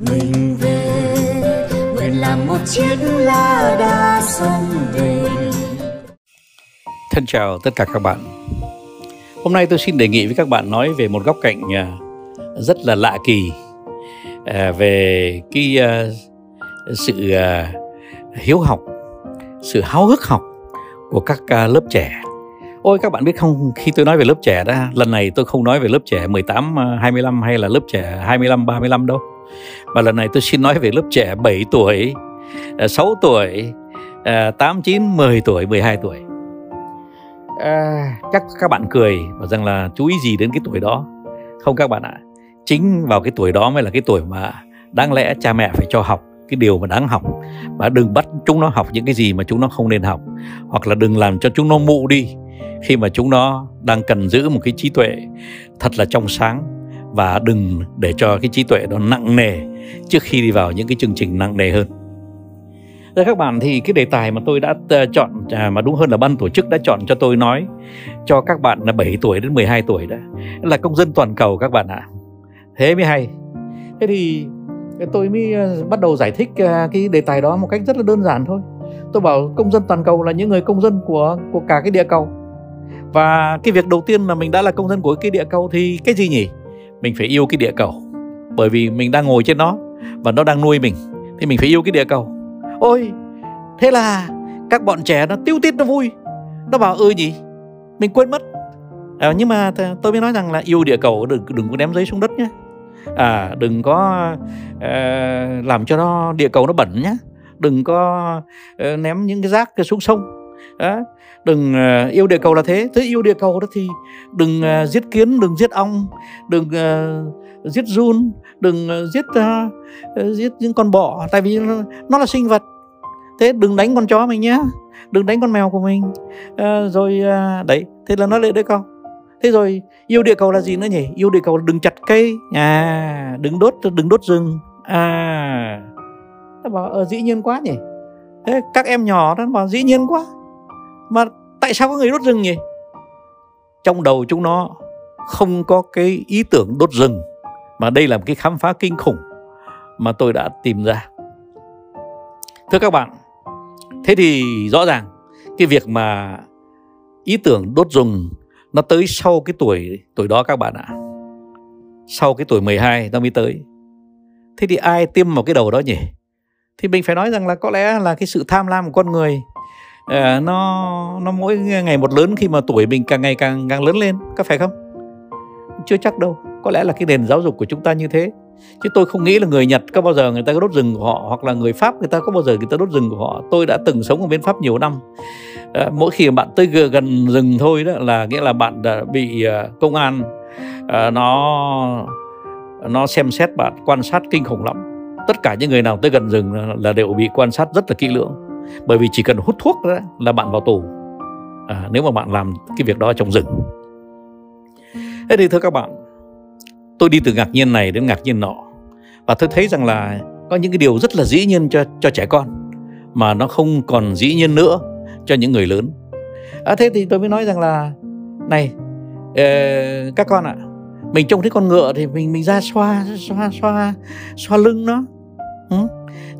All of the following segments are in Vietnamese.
mình về nguyện làm một chiếc lá đa sông về Thân chào tất cả các bạn. Hôm nay tôi xin đề nghị với các bạn nói về một góc cạnh à, rất là lạ kỳ à, về cái à, sự hiếu học, sự háo hức học của các lớp trẻ. Ôi các bạn biết không, khi tôi nói về lớp trẻ đó, lần này tôi không nói về lớp trẻ 18 25 hay là lớp trẻ 25 35 đâu và lần này tôi xin nói về lớp trẻ 7 tuổi, à, 6 tuổi, 8 9 10 tuổi, 12 tuổi. À, chắc các bạn cười và rằng là chú ý gì đến cái tuổi đó? Không các bạn ạ chính vào cái tuổi đó mới là cái tuổi mà đáng lẽ cha mẹ phải cho học cái điều mà đáng học. Và đừng bắt chúng nó học những cái gì mà chúng nó không nên học. Hoặc là đừng làm cho chúng nó mụ đi khi mà chúng nó đang cần giữ một cái trí tuệ thật là trong sáng và đừng để cho cái trí tuệ đó nặng nề trước khi đi vào những cái chương trình nặng nề hơn Thưa các bạn, thì cái đề tài mà tôi đã ờ, chọn à, mà đúng hơn là ban tổ chức đã chọn cho tôi nói cho các bạn là 7 tuổi đến 12 tuổi đó, là công dân toàn cầu các bạn ạ. À. Thế mới hay. Thế thì tôi mới ờ, bắt đầu giải thích ờ, cái đề tài đó một cách rất là đơn giản thôi. Tôi bảo công dân toàn cầu là những người công dân của của cả cái địa cầu. Và cái việc đầu tiên là mình đã là công dân của cái địa cầu thì cái gì nhỉ? Mình phải yêu cái địa cầu. Bởi vì mình đang ngồi trên nó và nó đang nuôi mình thì mình phải yêu cái địa cầu. Ôi thế là các bọn trẻ nó tiêu tít nó vui. Nó bảo ừ ơi gì mình quên mất. À, nhưng mà tôi mới nói rằng là yêu địa cầu đừng đừng có ném giấy xuống đất nhé. À đừng có uh, làm cho nó địa cầu nó bẩn nhé. Đừng có uh, ném những cái rác xuống sông đó. đừng uh, yêu địa cầu là thế. Thế yêu địa cầu đó thì đừng uh, giết kiến đừng giết ong đừng uh, giết run đừng uh, giết uh, giết những con bọ. Tại vì nó, nó là sinh vật. Thế đừng đánh con chó mình nhé đừng đánh con mèo của mình. Rồi đấy thế là nó lệ đấy không thế rồi yêu địa cầu là gì nữa nhỉ? Yêu địa cầu là đừng chặt cây. À đừng đốt đừng đốt rừng. À nó bảo ờ, dĩ nhiên quá nhỉ. Thế các em nhỏ nó bảo dĩ nhiên quá mà tại sao có người đốt rừng nhỉ? Trong đầu chúng nó không có cái ý tưởng đốt rừng, mà đây là một cái khám phá kinh khủng mà tôi đã tìm ra. Thưa các bạn, thế thì rõ ràng cái việc mà ý tưởng đốt rừng nó tới sau cái tuổi tuổi đó các bạn ạ. Sau cái tuổi 12 nó mới tới. Thế thì ai tiêm vào cái đầu đó nhỉ? Thì mình phải nói rằng là có lẽ là cái sự tham lam của con người uh, nó nó mỗi ngày một lớn khi mà tuổi mình càng ngày càng càng lớn lên có phải không? Chưa chắc đâu có lẽ là cái nền giáo dục của chúng ta như thế. Chứ tôi không nghĩ là người Nhật có bao giờ người ta có đốt rừng của họ hoặc là người Pháp người ta có bao giờ người ta đốt rừng của họ. Tôi đã từng sống ở bên Pháp nhiều năm. À, mỗi khi bạn tới gần rừng thôi đó là nghĩa là bạn đã bị ờ, công an à, nó nó xem xét bạn quan sát kinh khủng lắm. Tất cả những người nào tới gần rừng là đều bị quan sát rất là kỹ lưỡng bởi vì chỉ cần hút thuốc đó là bạn vào tù. À, nếu mà bạn làm cái việc đó trong rừng. Thế thì thưa các bạn tôi đi từ ngạc nhiên này đến ngạc nhiên nọ. Và tôi thấy rằng là có những cái điều rất là dĩ nhiên cho cho trẻ con mà nó không còn dĩ nhiên nữa cho những người lớn. À, thế thì tôi mới nói rằng là này ờ, các con ạ à, mình trông thấy con ngựa thì mình mình ra xoa xoa xoa xoa lưng nó ừ.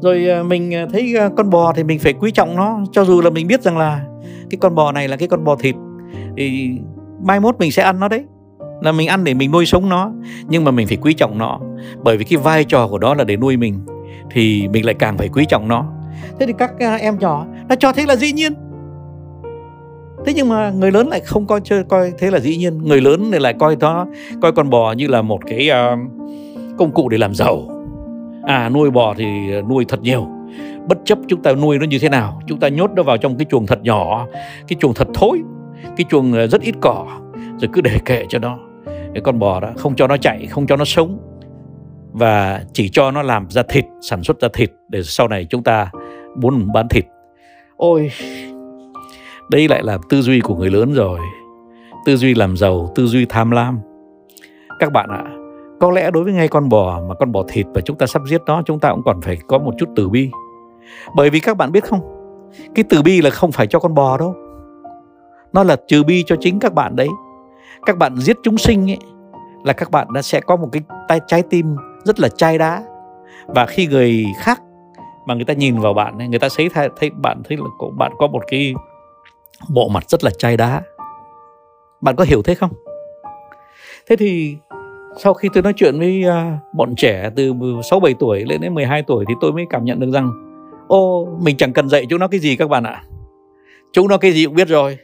rồi ờ, mình ờ, thấy ờ, con bò thì mình phải quý trọng nó cho dù là mình biết rằng là cái con bò này là cái con bò thịt thì mai mốt mình sẽ ăn nó đấy. Là mình ăn để mình nuôi sống nó nhưng mà mình phải quý trọng nó. Bởi vì cái vai trò của nó là để nuôi mình thì mình lại càng phải quý trọng nó. Thế thì các em nhỏ nó cho thế là dĩ nhiên. Thế nhưng mà người lớn lại không coi chơi coi thế là dĩ nhiên. Người lớn thì lại coi nó coi con bò như là một cái uh, công cụ để làm giàu à nuôi bò thì nuôi thật nhiều. Bất chấp chúng ta nuôi nó như thế nào, chúng ta nhốt nó vào trong cái chuồng thật nhỏ, cái chuồng thật thối, cái chuồng ờ, rất ít cỏ, rồi cứ để kệ cho nó. Cái con bò đó không cho nó chạy, không cho nó sống, và chỉ cho nó làm ra thịt, sản xuất ra thịt để sau này chúng ta muốn bán thịt. Ôi đây lại là tư duy của người lớn rồi. Tư duy làm giàu, tư duy tham lam. Các bạn ạ có lẽ đối với ngay con bò mà con bò thịt và chúng ta sắp giết nó, chúng ta cũng còn phải có một chút từ bi. Bởi vì các bạn biết không, cái từ bi là không phải cho con bò đâu. Nó là trừ bi cho chính các bạn đấy. Các bạn giết chúng sinh ấy, là các bạn đã sẽ có một cái tay trái tim rất là chai đá. Và khi người khác mà người ta nhìn vào bạn người ta thấy thấy bạn thấy là bạn có một cái bộ mặt rất là chai đá. Bạn có hiểu thế không? Thế thì sau khi tôi nói chuyện với uh, bọn trẻ từ 6 7 tuổi lên đến 12 tuổi thì tôi mới cảm nhận được rằng ô mình chẳng cần dạy chúng nó cái gì các bạn ạ. Chúng nó cái gì cũng biết rồi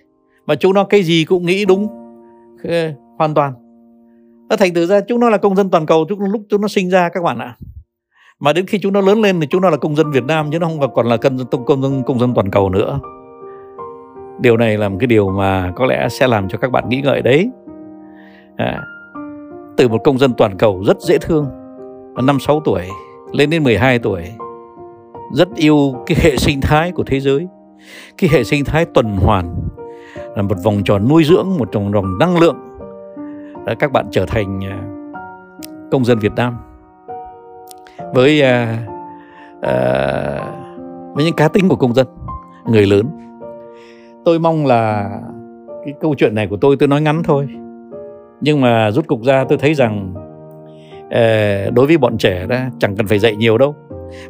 mà chúng nó cái gì cũng nghĩ đúng hoàn toàn. Nó thành từ ra chúng nó là công dân toàn cầu chúng lúc chúng nó sinh ra các bạn ạ. Mà đến khi chúng nó lớn lên thì chúng nó là công dân Việt Nam chứ nó không còn là công dân công dân công dân toàn cầu nữa. Điều này là một cái điều mà có lẽ sẽ làm cho các bạn nghĩ ngợi đấy. À, từ một công dân toàn cầu rất dễ thương. Năm 6 tuổi lên đến 12 tuổi rất yêu cái hệ sinh thái của thế giới. Cái hệ sinh thái tuần hoàn là một vòng tròn nuôi dưỡng một vòng tròn năng lượng. Đã các bạn trở thành à, công dân Việt Nam. Với uh, uh, với những cá tính của công dân người lớn. Tôi mong là cái câu chuyện này của tôi tôi nói ngắn thôi nhưng mà rút cục ra tôi thấy rằng ờ, đối với bọn trẻ đó chẳng cần phải dạy nhiều đâu.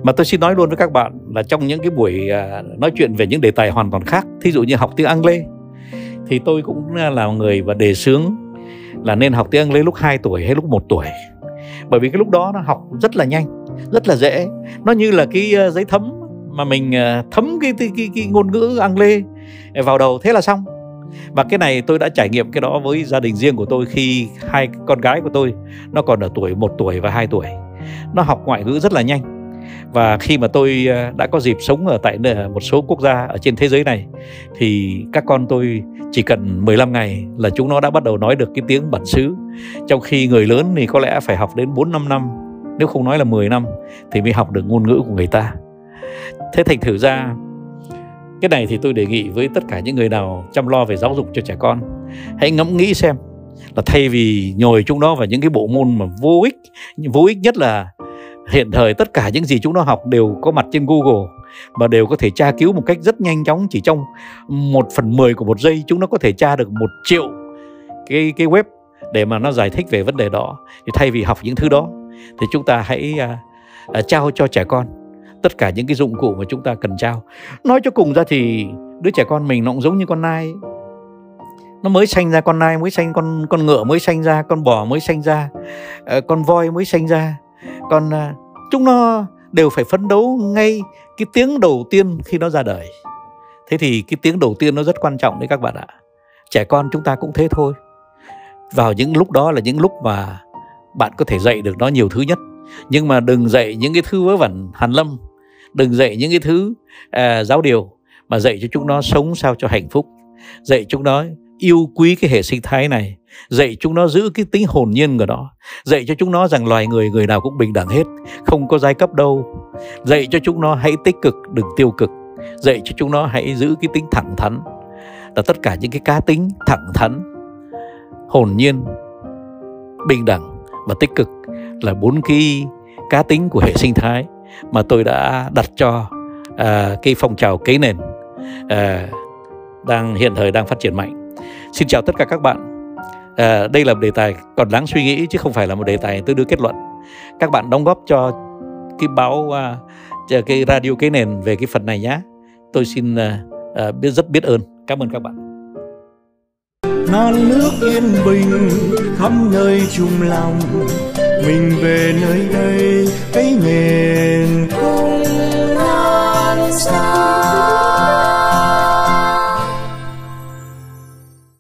Mà tôi xin nói luôn với các bạn là trong những cái buổi à, nói chuyện về những đề tài hoàn toàn khác thí dụ như học tiếng Anh lê thì tôi cũng là người và đề xướng là nên học tiếng Anh lê lúc 2 tuổi hay lúc 1 tuổi. Bởi vì cái lúc đó nó học rất là nhanh rất là dễ. Nó như là cái ờ, giấy thấm mà mình ờ, thấm cái, cái, cái, cái ngôn ngữ Anh lê vào đầu thế là xong và cái này tôi đã trải nghiệm cái đó với gia đình riêng của tôi khi hai con gái của tôi, nó còn ở tuổi 1 tuổi và 2 tuổi. Nó học ngoại ngữ rất là nhanh. Và khi mà tôi ờ, đã có dịp sống ở tại một số quốc gia ở trên thế giới này, thì các con tôi chỉ cần 15 ngày là chúng nó đã bắt đầu nói được cái tiếng bản xứ. Trong khi người lớn thì có lẽ phải học đến 4 5 năm, nếu không nói là 10 năm thì mới học được ngôn ngữ của người ta. Thế thành thử ra cái này thì tôi đề nghị với tất cả những người nào chăm lo về giáo dục cho trẻ con. Hãy ngẫm nghĩ xem là thay vì nhồi chúng nó vào những cái bộ môn mà vô ích vô ích nhất là hiện thời tất cả những gì chúng nó học đều có mặt trên Google và đều có thể tra cứu một cách rất nhanh chóng chỉ trong một phần mười của một giây chúng nó có thể tra được một triệu cái cái web để mà nó giải thích về vấn đề đó. Thì thay vì học những thứ đó thì chúng ta hãy uh, uh, trao cho trẻ con tất cả những cái dụng cụ mà chúng ta cần trao. Nói cho cùng ra thì đứa trẻ con mình nó cũng giống như con nai. Nó mới sanh ra con nai, mới sanh con con ngựa mới sanh ra, con bò mới sanh ra ờ, con voi mới sanh ra. Còn ờ, chúng nó đều phải phấn đấu ngay cái tiếng đầu tiên khi nó ra đời. Thế thì cái tiếng đầu tiên nó rất quan trọng đấy các bạn ạ. Trẻ con chúng ta cũng thế thôi. Vào những lúc đó là những lúc mà bạn có thể dạy được nó nhiều thứ nhất. Nhưng mà đừng dạy những cái thứ vớ vẩn, hàn lâm đừng dạy những cái thứ à, giáo điều mà dạy cho chúng nó sống sao cho hạnh phúc. Dạy chúng nó yêu quý cái hệ sinh thái này. Dạy chúng nó giữ cái tính hồn nhiên của nó. Dạy cho chúng nó rằng loài người người nào cũng bình đẳng hết không có giai cấp đâu. Dạy cho chúng nó hãy tích cực đừng tiêu cực. Dạy cho chúng nó hãy giữ cái tính thẳng thắn. Là tất cả những cái cá tính thẳng thắn hồn nhiên bình đẳng và tích cực là bốn cái cá tính của hệ sinh thái mà tôi đã đặt cho à, cái phong trào cấy nền à, đang hiện thời đang phát triển mạnh. Xin chào tất cả các bạn. À, đây là một đề tài còn đáng suy nghĩ chứ không phải là một đề tài tôi đưa kết luận. Các bạn đóng góp cho cái báo à, cái radio cái nền về cái phần này nhé tôi xin à, à, biết rất biết ơn. Cảm ơn các bạn. Non nước yên bình khắp nơi chung lòng mình về nơi đây cái miền không non xa.